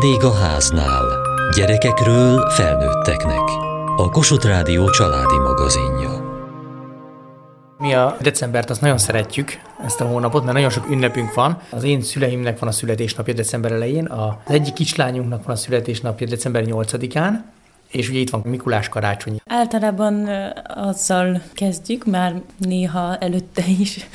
Vendég a háznál. Gyerekekről felnőtteknek. A Kossuth Rádió családi magazinja. Mi a decembert azt nagyon szeretjük, ezt a hónapot, mert nagyon sok ünnepünk van. Az én szüleimnek van a születésnapja december elején, az egyik kislányunknak van a születésnapja december 8-án, és ugye itt van Mikulás karácsony. Általában azzal kezdjük, már néha előtte is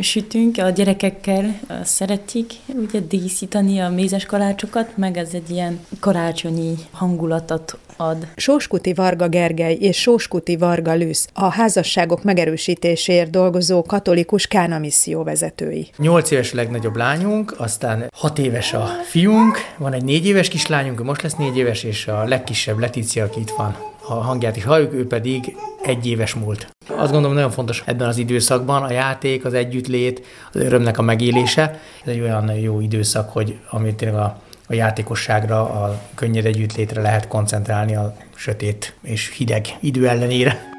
sütünk, a gyerekekkel szeretik ugye díszítani a mézes kalácsokat, meg ez egy ilyen karácsonyi hangulatot ad. Sóskuti Varga Gergely és Sóskuti Varga Lűsz, a házasságok megerősítéséért dolgozó katolikus Kána misszió vezetői. Nyolc éves a legnagyobb lányunk, aztán hat éves a fiunk, van egy négy éves kislányunk, most lesz négy éves, és a legkisebb Letícia, aki itt van, a hangját is halljuk, ő pedig egy éves múlt. Azt gondolom nagyon fontos ebben az időszakban a játék, az együttlét, az örömnek a megélése. Ez egy olyan jó időszak, hogy amit tényleg a a játékosságra, a könnyed együttlétre lehet koncentrálni a sötét és hideg idő ellenére.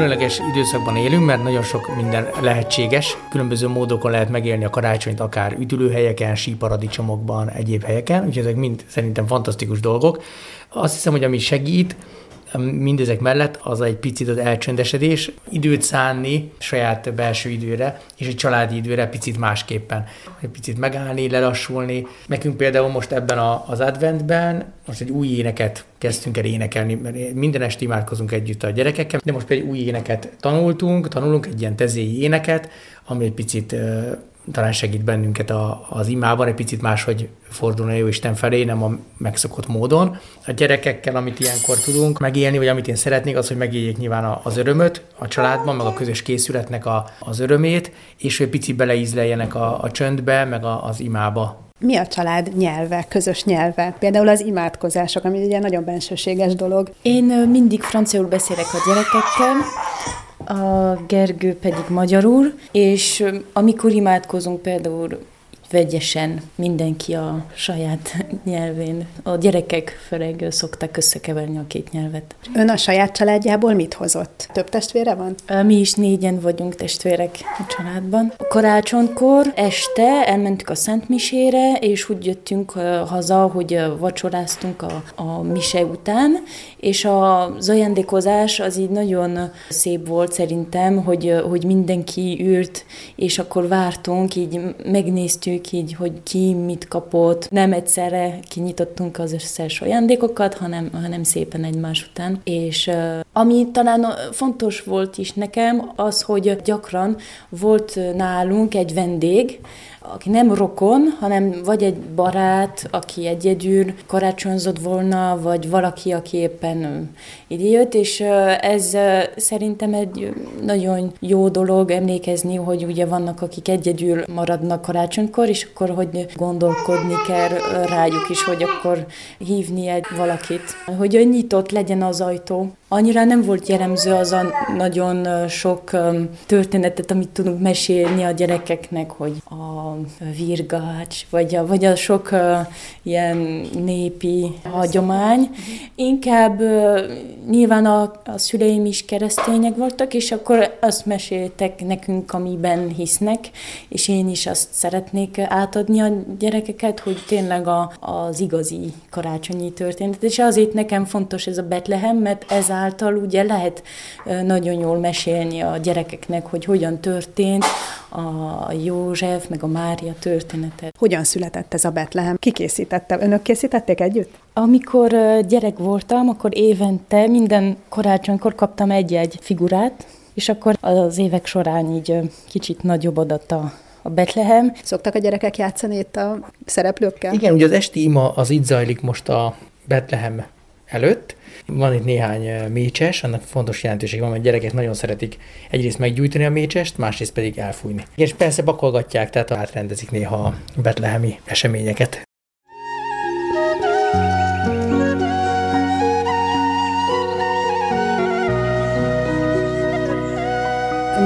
különleges időszakban élünk, mert nagyon sok minden lehetséges. Különböző módokon lehet megélni a karácsonyt, akár üdülőhelyeken, síparadicsomokban, egyéb helyeken, úgyhogy ezek mind szerintem fantasztikus dolgok. Azt hiszem, hogy ami segít, mindezek mellett az egy picit az elcsöndesedés, időt szánni saját belső időre, és egy családi időre picit másképpen. Egy picit megállni, lelassulni. Nekünk például most ebben a, az adventben most egy új éneket kezdtünk el énekelni, mert minden este imádkozunk együtt a gyerekekkel, de most például új éneket tanultunk, tanulunk egy ilyen tezéi éneket, ami egy picit talán segít bennünket a, az imában, egy picit máshogy fordulni a jó Isten felé, nem a megszokott módon. A gyerekekkel, amit ilyenkor tudunk megélni, vagy amit én szeretnék, az, hogy megéljék nyilván az örömöt a családban, meg a közös készületnek a, az örömét, és hogy picit beleízleljenek a, a csöndbe, meg a, az imába. Mi a család nyelve, közös nyelve? Például az imádkozások, ami ugye nagyon bensőséges dolog. Én mindig franciául beszélek a gyerekekkel, a Gergő pedig magyarul, és amikor imádkozunk például vegyesen mindenki a saját nyelvén. A gyerekek főleg szokták összekeverni a két nyelvet. Ön a saját családjából mit hozott? Több testvére van? Mi is négyen vagyunk testvérek a családban. A karácsonykor este elmentük a Szent Misére, és úgy jöttünk haza, hogy vacsoráztunk a, a mise után, és az ajándékozás az így nagyon szép volt szerintem, hogy, hogy mindenki ült, és akkor vártunk, így megnéztük, nézzük így, hogy ki mit kapott. Nem egyszerre kinyitottunk az összes ajándékokat, hanem, hanem szépen egymás után. És ami talán fontos volt is nekem, az, hogy gyakran volt nálunk egy vendég, aki nem rokon, hanem vagy egy barát, aki egyedül karácsonyzott volna, vagy valaki, aki éppen idejött, és ez szerintem egy nagyon jó dolog emlékezni, hogy ugye vannak, akik egyedül maradnak karácsonykor, és akkor hogy gondolkodni kell rájuk is, hogy akkor hívni egy valakit, hogy nyitott legyen az ajtó. Annyira nem volt jellemző az a nagyon sok történetet, amit tudunk mesélni a gyerekeknek, hogy a virgács, vagy a, vagy a sok ilyen népi hagyomány. Inkább nyilván a, a szüleim is keresztények voltak, és akkor azt meséltek nekünk, amiben hisznek, és én is azt szeretnék átadni a gyerekeket, hogy tényleg a, az igazi karácsonyi történet. És azért nekem fontos ez a Betlehem, mert ezáltal ugye lehet nagyon jól mesélni a gyerekeknek, hogy hogyan történt, a József, meg a Mária történetet. Hogyan született ez a Betlehem? Ki készítette? Önök készítették együtt? Amikor gyerek voltam, akkor évente minden karácsonykor kaptam egy-egy figurát, és akkor az évek során így kicsit nagyobb adatta a Betlehem. Szoktak a gyerekek játszani itt a szereplőkkel? Igen, ugye az esti ima az itt zajlik most a Betlehem előtt. Van itt néhány eh, mécses, annak fontos jelentőség van, mert gyerekek nagyon szeretik egyrészt meggyújtani a mécsest, másrészt pedig elfújni. És persze bakolgatják, tehát átrendezik néha betlehemi eseményeket.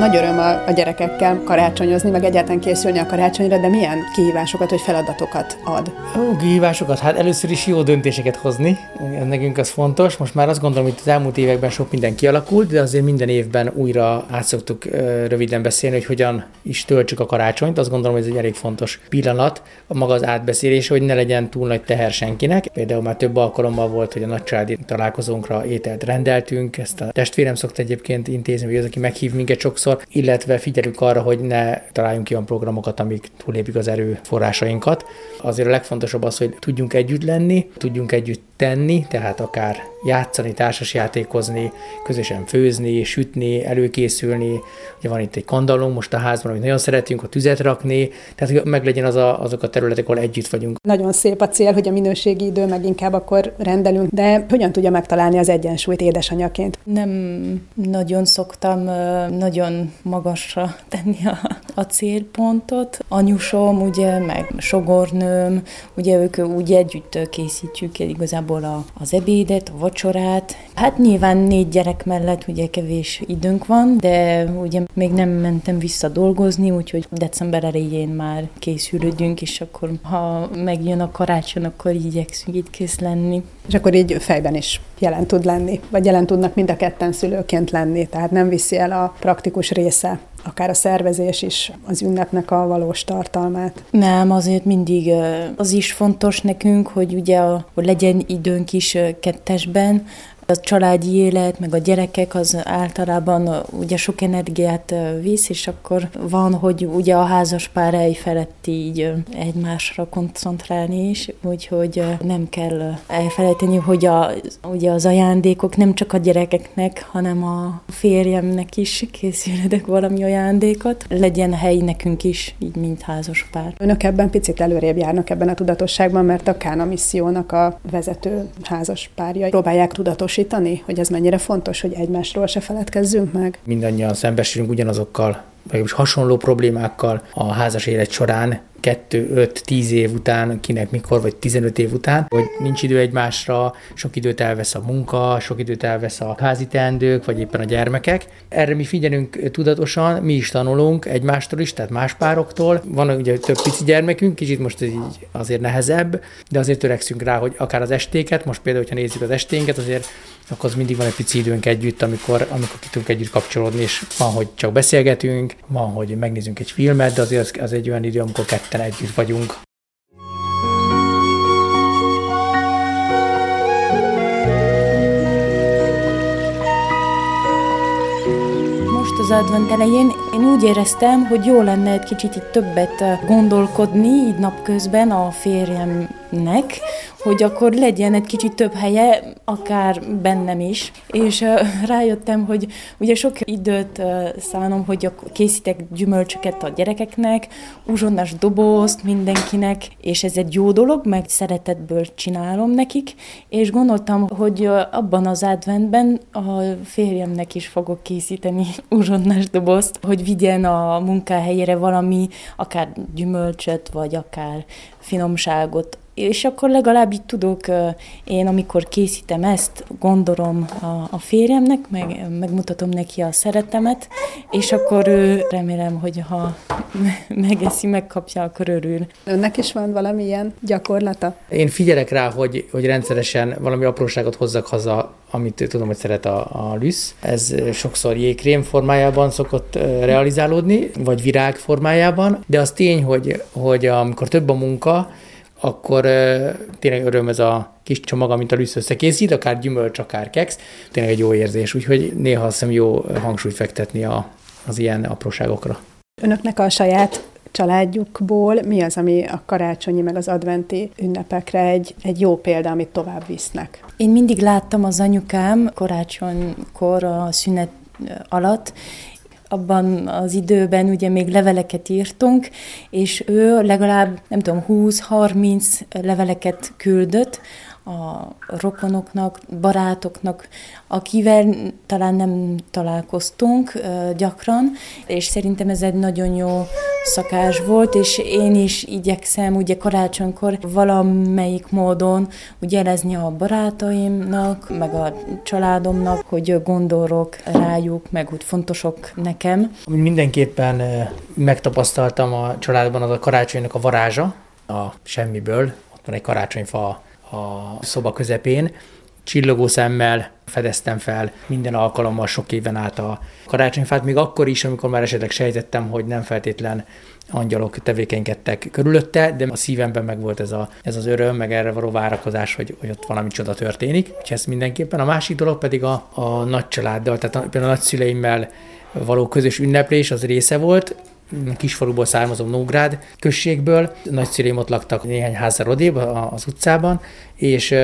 Nagy öröm a, a gyerekekkel karácsonyozni, meg egyáltalán készülni a karácsonyra, de milyen kihívásokat vagy feladatokat ad? Ó, kihívásokat? Hát először is jó döntéseket hozni, nekünk az fontos. Most már azt gondolom, hogy az elmúlt években sok minden kialakult, de azért minden évben újra át szoktuk röviden beszélni, hogy hogyan is töltsük a karácsonyt. Azt gondolom, hogy ez egy elég fontos pillanat, a maga az átbeszélés, hogy ne legyen túl nagy teher senkinek. Például már több alkalommal volt, hogy a nagycsaládi találkozónkra ételt rendeltünk, ezt a testvérem szokta egyébként intézni, hogy az, aki meghív minket sokszor, illetve figyelünk arra, hogy ne találjunk olyan programokat, amik túlépik az erőforrásainkat. Azért a legfontosabb az, hogy tudjunk együtt lenni, tudjunk együtt tenni, tehát akár játszani, társasjátékozni, közösen főzni, sütni, előkészülni. Ugye van itt egy kandalom most a házban, amit nagyon szeretünk, a tüzet rakni, tehát hogy meglegyen az a, azok a területek, ahol együtt vagyunk. Nagyon szép a cél, hogy a minőségi idő meg inkább akkor rendelünk, de hogyan tudja megtalálni az egyensúlyt édesanyaként? Nem nagyon szoktam nagyon magasra tenni a, a célpontot. Anyusom, ugye, meg sogornőm, ugye ők úgy együtt készítjük igazából a, az ebédet, a vacsorát. Hát nyilván négy gyerek mellett ugye kevés időnk van, de ugye még nem mentem vissza dolgozni, úgyhogy december elején már készülődünk, és akkor ha megjön a karácsony, akkor igyekszünk itt kész lenni. És akkor így fejben is jelen tud lenni, vagy jelen tudnak mind a ketten szülőként lenni, tehát nem viszi el a praktikus része akár a szervezés is az ünnepnek a valós tartalmát. Nem, azért mindig az is fontos nekünk, hogy ugye hogy legyen időnk is kettesben, a családi élet, meg a gyerekek az általában ugye sok energiát visz, és akkor van, hogy ugye a házas pár elfelett így egymásra koncentrálni is, úgyhogy nem kell elfelejteni, hogy a, ugye az ajándékok nem csak a gyerekeknek, hanem a férjemnek is készülődök valami ajándékot. Legyen hely nekünk is, így mint házas pár. Önök ebben picit előrébb járnak ebben a tudatosságban, mert a Kána missziónak a vezető házas párja próbálják tudatos tudatosítani, hogy ez mennyire fontos, hogy egymásról se feledkezzünk meg? Mindannyian szembesülünk ugyanazokkal, vagy hasonló problémákkal a házas élet során, 2, 5, 10 év után, kinek mikor, vagy 15 év után, hogy nincs idő egymásra, sok időt elvesz a munka, sok időt elvesz a házi teendők, vagy éppen a gyermekek. Erre mi figyelünk tudatosan, mi is tanulunk egymástól is, tehát más pároktól. Van ugye több pici gyermekünk, kicsit most ez így azért nehezebb, de azért törekszünk rá, hogy akár az estéket, most például, hogyha nézzük az esténket, azért akkor az mindig van egy pici időnk együtt, amikor, amikor ki tudunk együtt kapcsolódni, és van, hogy csak beszélgetünk, van, hogy megnézünk egy filmet, de azért az, az egy olyan idő, amikor ketten együtt vagyunk. Az advent elején én úgy éreztem, hogy jó lenne egy kicsit itt többet gondolkodni, így napközben a férjemnek, hogy akkor legyen egy kicsit több helye, akár bennem is. És rájöttem, hogy ugye sok időt szánom, hogy készítek gyümölcsöket a gyerekeknek, uzsonnás dobozt mindenkinek, és ez egy jó dolog, meg szeretetből csinálom nekik, és gondoltam, hogy abban az adventben a férjemnek is fogok készíteni uzsonnás dobozt, hogy vigyen a munkahelyére valami, akár gyümölcsöt, vagy akár finomságot, és akkor legalább így tudok én, amikor készítem ezt, gondolom a, a férjemnek, meg, megmutatom neki a szeretemet, és akkor ő remélem, hogy ha megeszi, megkapja, akkor örül. Önnek is van valamilyen gyakorlata? Én figyelek rá, hogy, hogy rendszeresen valami apróságot hozzak haza, amit tudom, hogy szeret a, a lüsz. Ez sokszor jégkrém formájában szokott realizálódni, vagy virág formájában, de az tény, hogy, hogy amikor több a munka, akkor tényleg öröm ez a kis csomag, amit a lűsz összekészít, akár gyümölcs, akár keksz, tényleg egy jó érzés, úgyhogy néha azt hiszem jó hangsúlyt fektetni a, az ilyen apróságokra. Önöknek a saját családjukból mi az, ami a karácsonyi meg az adventi ünnepekre egy, egy jó példa, amit tovább visznek? Én mindig láttam az anyukám karácsonykor a szünet alatt, abban az időben ugye még leveleket írtunk, és ő legalább, nem tudom, 20-30 leveleket küldött a rokonoknak, barátoknak, akivel talán nem találkoztunk gyakran, és szerintem ez egy nagyon jó szakás volt, és én is igyekszem ugye karácsonykor valamelyik módon úgy jelezni a barátaimnak, meg a családomnak, hogy gondolok rájuk, meg úgy fontosok nekem. Mindenképpen megtapasztaltam a családban, az a karácsonynak a varázsa, a semmiből. Ott van egy karácsonyfa a szoba közepén, csillogó szemmel fedeztem fel minden alkalommal sok éven át a karácsonyfát, még akkor is, amikor már esetleg sejtettem, hogy nem feltétlen angyalok tevékenykedtek körülötte, de a szívemben meg volt ez, a, ez az öröm, meg erre való várakozás, hogy, hogy ott valami csoda történik. Úgyhogy ez mindenképpen. A másik dolog pedig a, a nagy családdal, tehát a, például a nagyszüleimmel való közös ünneplés az része volt, kisfaluból származom Nógrád községből, nagyszüleim ott laktak néhány házra odébb az utcában, és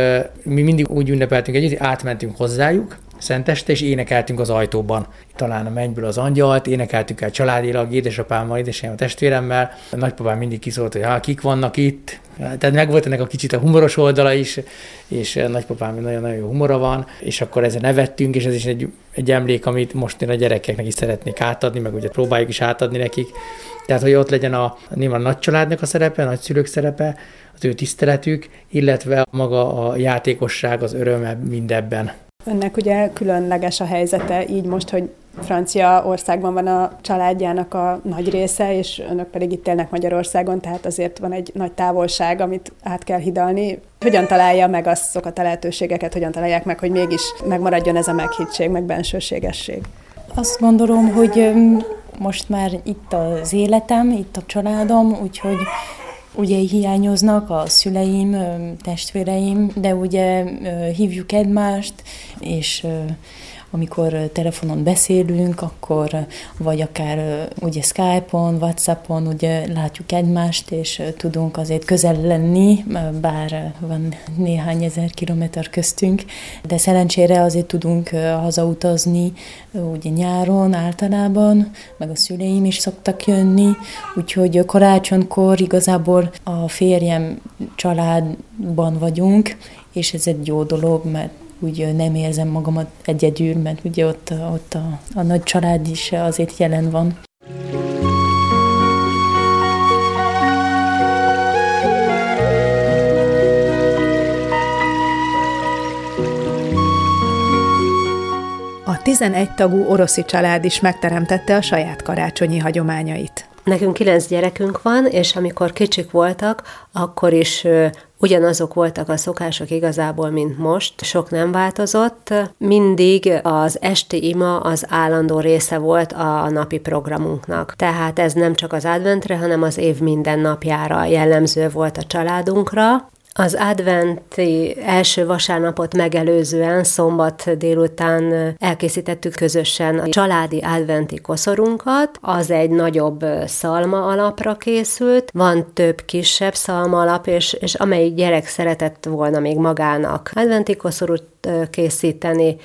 mi mindig úgy ünnepeltünk együtt, hogy átmentünk hozzájuk, Szenteste, és énekeltünk az ajtóban. Talán a mennyből az angyalt, énekeltünk el családilag, édesapámmal, édesanyám, a testvéremmel. A nagypapám mindig kiszólt, hogy hát kik vannak itt. Tehát meg volt ennek a kicsit a humoros oldala is, és nagypapám nagyon-nagyon jó humora van, és akkor ezen nevettünk, és ez is egy, egy emlék, amit most én a gyerekeknek is szeretnék átadni, meg ugye próbáljuk is átadni nekik. Tehát, hogy ott legyen a, nyilván a nagycsaládnak a szerepe, a nagyszülők szerepe, az ő tiszteletük, illetve maga a játékosság, az öröme mindebben. Önnek ugye különleges a helyzete, így most, hogy Francia országban van a családjának a nagy része, és önök pedig itt élnek Magyarországon, tehát azért van egy nagy távolság, amit át kell hidalni. Hogyan találja meg azokat a lehetőségeket, hogyan találják meg, hogy mégis megmaradjon ez a meghittség, meg bensőségesség? Azt gondolom, hogy most már itt az életem, itt a családom, úgyhogy Ugye hiányoznak a szüleim, testvéreim, de ugye hívjuk egymást, és amikor telefonon beszélünk, akkor vagy akár ugye Skype-on, Whatsappon ugye látjuk egymást, és tudunk azért közel lenni, bár van néhány ezer kilométer köztünk, de szerencsére azért tudunk hazautazni ugye nyáron általában, meg a szüleim is szoktak jönni, úgyhogy karácsonykor igazából a férjem családban vagyunk, és ez egy jó dolog, mert úgy nem érzem magamat egyedül, mert ugye ott, ott a, a nagy család is azért jelen van. A 11 tagú oroszi család is megteremtette a saját karácsonyi hagyományait. Nekünk kilenc gyerekünk van, és amikor kicsik voltak, akkor is Ugyanazok voltak a szokások igazából, mint most, sok nem változott. Mindig az esti ima az állandó része volt a napi programunknak. Tehát ez nem csak az adventre, hanem az év minden napjára jellemző volt a családunkra. Az adventi első vasárnapot megelőzően szombat délután elkészítettük közösen a családi adventi koszorunkat. Az egy nagyobb szalma alapra készült, van több kisebb szalma alap, és, és amelyik gyerek szeretett volna még magának adventi koszorút készíteni,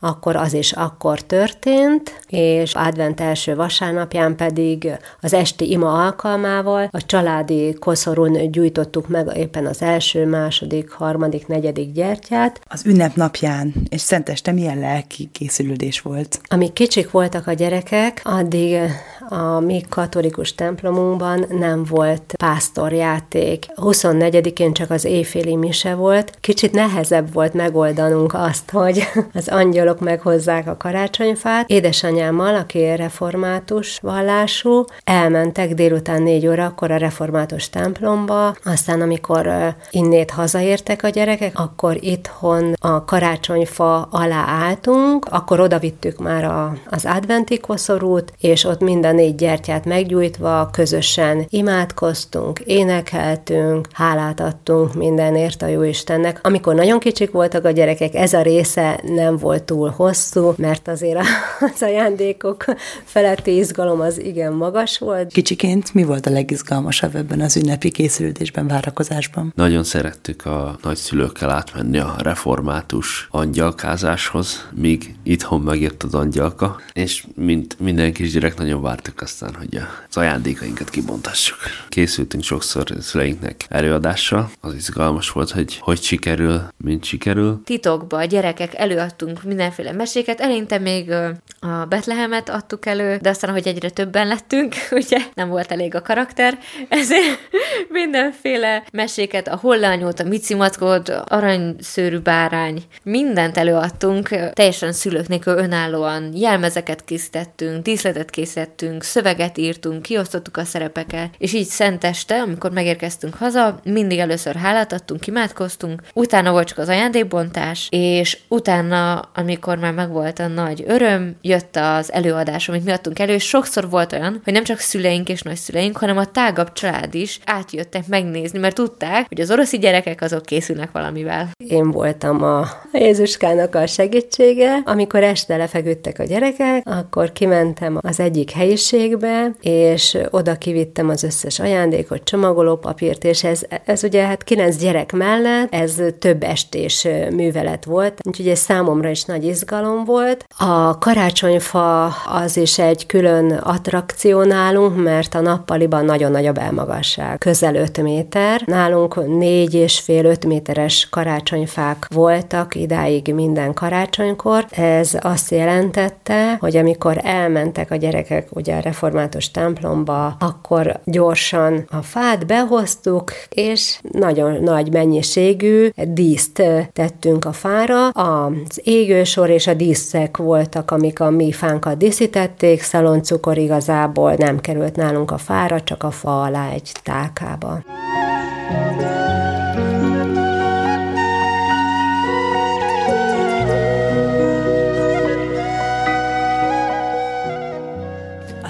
akkor az is akkor történt, és advent első vasárnapján pedig az esti ima alkalmával a családi koszorún gyújtottuk meg éppen az első, második, harmadik, negyedik gyertyát. Az ünnep napján és szenteste milyen lelki készülődés volt? Amíg kicsik voltak a gyerekek, addig a mi katolikus templomunkban nem volt pásztorjáték. 24-én csak az éjféli mise volt. Kicsit nehezebb volt megoldanunk azt, hogy az angyalok meghozzák a karácsonyfát. Édesanyámmal, aki református vallású, elmentek délután négy óra, akkor a református templomba, aztán amikor innét hazaértek a gyerekek, akkor itthon a karácsonyfa alá álltunk, akkor odavittük már a, az adventi koszorút, és ott minden négy gyertyát meggyújtva közösen imádkoztunk, énekeltünk, hálát adtunk mindenért a jó Istennek. Amikor nagyon kicsik voltak a gyerekek, ez a része nem volt túl hosszú, mert azért az ajándékok feletti izgalom az igen magas volt. Kicsiként mi volt a legizgalmasabb ebben az ünnepi készülődésben, várakozásban? Nagyon szerettük a nagyszülőkkel átmenni a református angyalkázáshoz, míg itthon megjött az angyalka, és mint minden kisgyerek nagyon vártuk vártuk aztán, hogy az ajándékainkat kibontassuk. Készültünk sokszor szüleinknek előadással. Az izgalmas volt, hogy hogy sikerül, mint sikerül. Titokba a gyerekek előadtunk minden mindenféle meséket. Eleinte még a Betlehemet adtuk elő, de aztán, hogy egyre többen lettünk, ugye nem volt elég a karakter, ezért mindenféle meséket, a hollányót, a micimackot, aranyszőrű bárány, mindent előadtunk, teljesen szülők nélkül önállóan jelmezeket készítettünk, díszletet készítettünk, szöveget írtunk, kiosztottuk a szerepeket, és így szenteste, amikor megérkeztünk haza, mindig először hálát adtunk, imádkoztunk, utána volt csak az ajándékbontás, és utána, amikor már megvolt a nagy öröm, jött az előadás, amit mi adtunk elő, és sokszor volt olyan, hogy nem csak szüleink és nagyszüleink, hanem a tágabb család is átjöttek megnézni, mert tudták, hogy az oroszi gyerekek azok készülnek valamivel. Én voltam a Jézuskának a segítsége. Amikor este lefeküdtek a gyerekek, akkor kimentem az egyik helyiségbe, és oda kivittem az összes ajándékot, csomagolópapírt, és ez, ez ugye hát kilenc gyerek mellett, ez több estés művelet volt, úgyhogy ez számomra is nagy izgalom volt. A karácsonyfa az is egy külön attrakció nálunk, mert a nappaliban nagyon nagy a belmagasság, közel 5 méter. Nálunk négy és fél 5 méteres karácsonyfák voltak idáig minden karácsonykor. Ez azt jelentette, hogy amikor elmentek a gyerekek ugye a református templomba, akkor gyorsan a fát behoztuk, és nagyon nagy mennyiségű díszt tettünk a fára. Az égősor és a díszek voltak, amik a mi fánkat díszítették, szaloncukor igazából nem került nálunk a fára, csak a fa alá egy tálkába.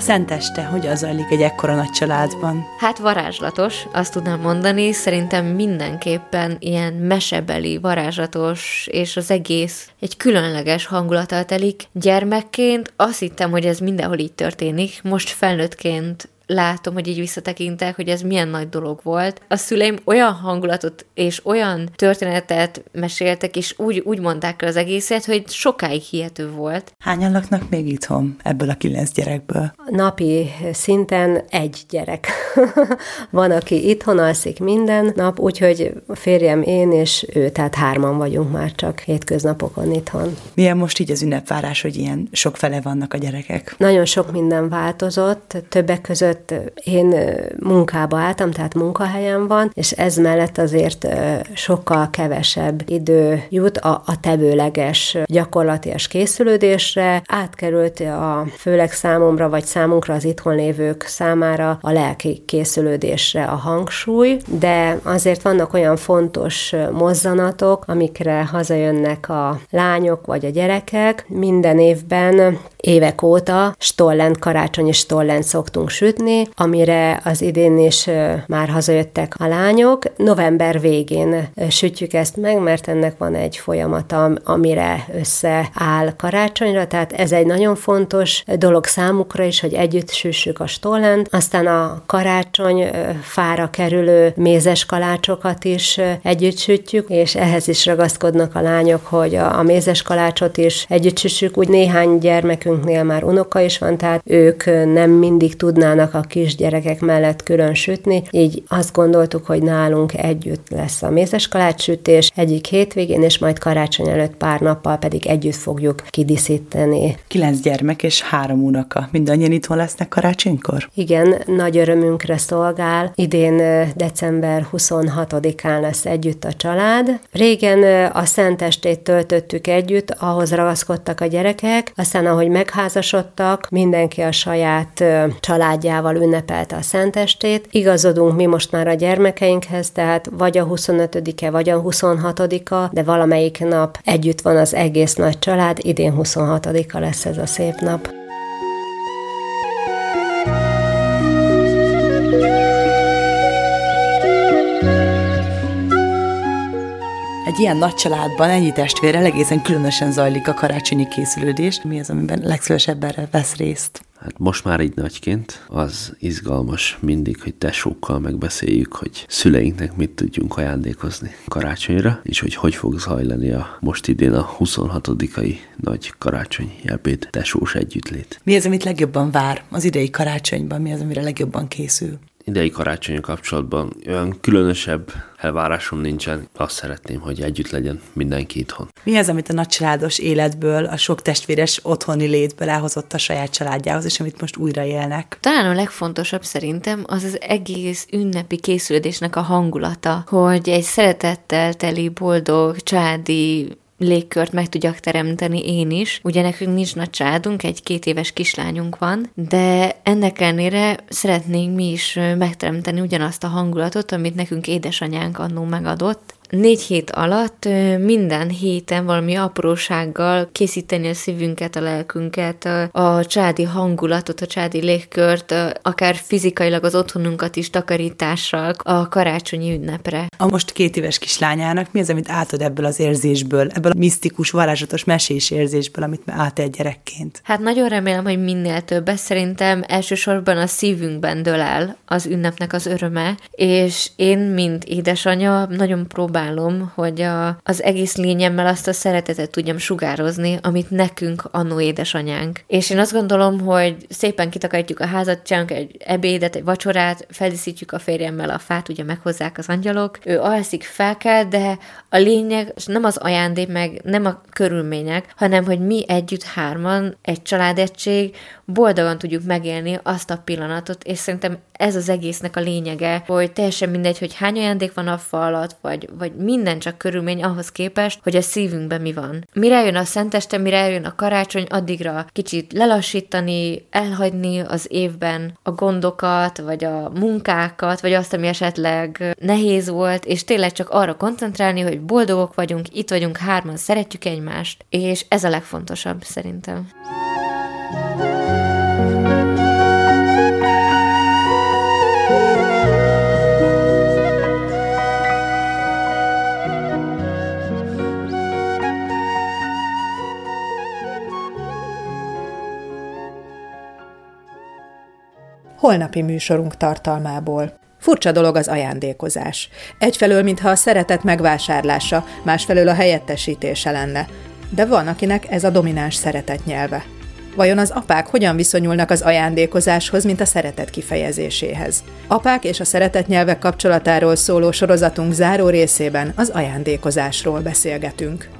Szenteste hogyan zajlik egy ekkora nagy családban? Hát varázslatos, azt tudnám mondani. Szerintem mindenképpen ilyen mesebeli, varázslatos, és az egész egy különleges hangulattal telik. Gyermekként azt hittem, hogy ez mindenhol így történik. Most felnőttként látom, hogy így visszatekintek, hogy ez milyen nagy dolog volt. A szüleim olyan hangulatot és olyan történetet meséltek, és úgy, úgy mondták el az egészet, hogy sokáig hihető volt. Hányan laknak még itthon ebből a kilenc gyerekből? Napi szinten egy gyerek. Van, aki itthon alszik minden nap, úgyhogy férjem, én és ő, tehát hárman vagyunk már csak hétköznapokon itthon. Milyen most így az ünnepvárás, hogy ilyen sok fele vannak a gyerekek? Nagyon sok minden változott, többek között mellett én munkába álltam, tehát munkahelyem van, és ez mellett azért sokkal kevesebb idő jut a, a tevőleges gyakorlatias készülődésre, átkerült a főleg számomra, vagy számunkra az itthon lévők számára a lelki készülődésre a hangsúly, de azért vannak olyan fontos mozzanatok, amikre hazajönnek a lányok vagy a gyerekek. Minden évben évek óta stollent, karácsonyi stollent szoktunk sütni, amire az idén is már hazajöttek a lányok. November végén sütjük ezt meg, mert ennek van egy folyamata, amire összeáll karácsonyra, tehát ez egy nagyon fontos dolog számukra is, hogy együtt süssük a stollent. Aztán a karácsony fára kerülő mézes kalácsokat is együtt sütjük, és ehhez is ragaszkodnak a lányok, hogy a, a mézes kalácsot is együtt süssük. Úgy néhány gyermekünk gyerekünknél már unoka is van, tehát ők nem mindig tudnának a kisgyerekek mellett külön sütni, így azt gondoltuk, hogy nálunk együtt lesz a mézes kalácssütés egyik hétvégén, és majd karácsony előtt pár nappal pedig együtt fogjuk kidíszíteni. Kilenc gyermek és három unoka. Mindannyian itthon lesznek karácsonykor? Igen, nagy örömünkre szolgál. Idén december 26-án lesz együtt a család. Régen a Szentestét töltöttük együtt, ahhoz ragaszkodtak a gyerekek, aztán ahogy megházasodtak, mindenki a saját családjával ünnepelte a szentestét. Igazodunk mi most már a gyermekeinkhez, tehát vagy a 25-e, vagy a 26-a, de valamelyik nap együtt van az egész nagy család, idén 26-a lesz ez a szép nap. Egy ilyen nagy családban ennyi testvérrel egészen különösen zajlik a karácsonyi készülődés. Mi az, amiben legszívesebben vesz részt? Hát most már így nagyként az izgalmas mindig, hogy tesókkal megbeszéljük, hogy szüleinknek mit tudjunk ajándékozni karácsonyra, és hogy hogy fog zajlani a most idén a 26-ai nagy karácsony jelbét tesós együttlét. Mi az, amit legjobban vár az idei karácsonyban? Mi az, amire legjobban készül? idei karácsony kapcsolatban olyan különösebb elvárásom nincsen. Azt szeretném, hogy együtt legyen mindenki itthon. Mi az, amit a nagycsaládos életből, a sok testvéres otthoni létből elhozott a saját családjához, és amit most újra élnek? Talán a legfontosabb szerintem az az egész ünnepi készülődésnek a hangulata, hogy egy szeretettel teli, boldog, családi légkört meg tudjak teremteni én is. Ugye nekünk nincs nagy családunk, egy két éves kislányunk van, de ennek ellenére szeretnénk mi is megteremteni ugyanazt a hangulatot, amit nekünk édesanyánk annó megadott, négy hét alatt minden héten valami aprósággal készíteni a szívünket, a lelkünket, a csádi hangulatot, a csádi légkört, akár fizikailag az otthonunkat is takarítással a karácsonyi ünnepre. A most két éves kislányának mi az, amit átad ebből az érzésből, ebből a misztikus, varázslatos mesés érzésből, amit átél gyerekként? Hát nagyon remélem, hogy minél több. Szerintem elsősorban a szívünkben dől el az ünnepnek az öröme, és én, mint édesanyja, nagyon próbálom próbálom, hogy a, az egész lényemmel azt a szeretetet tudjam sugározni, amit nekünk annó édesanyánk. És én azt gondolom, hogy szépen kitakarítjuk a házat, csinálunk egy ebédet, egy vacsorát, feldíszítjük a férjemmel a fát, ugye meghozzák az angyalok. Ő alszik, fel kell, de a lényeg nem az ajándék, meg nem a körülmények, hanem hogy mi együtt hárman, egy családegység, boldogan tudjuk megélni azt a pillanatot, és szerintem ez az egésznek a lényege, hogy teljesen mindegy, hogy hány ajándék van a fal alatt, vagy, vagy minden csak körülmény ahhoz képest, hogy a szívünkben mi van. Mire jön a szenteste, mire jön a karácsony, addigra kicsit lelassítani, elhagyni az évben a gondokat, vagy a munkákat, vagy azt, ami esetleg nehéz volt, és tényleg csak arra koncentrálni, hogy boldogok vagyunk, itt vagyunk hárman, szeretjük egymást, és ez a legfontosabb szerintem. Holnapi műsorunk tartalmából. Furcsa dolog az ajándékozás. Egyfelől, mintha a szeretet megvásárlása, másfelől a helyettesítése lenne. De van, akinek ez a domináns szeretet nyelve. Vajon az apák hogyan viszonyulnak az ajándékozáshoz, mint a szeretet kifejezéséhez? Apák és a szeretet nyelvek kapcsolatáról szóló sorozatunk záró részében az ajándékozásról beszélgetünk.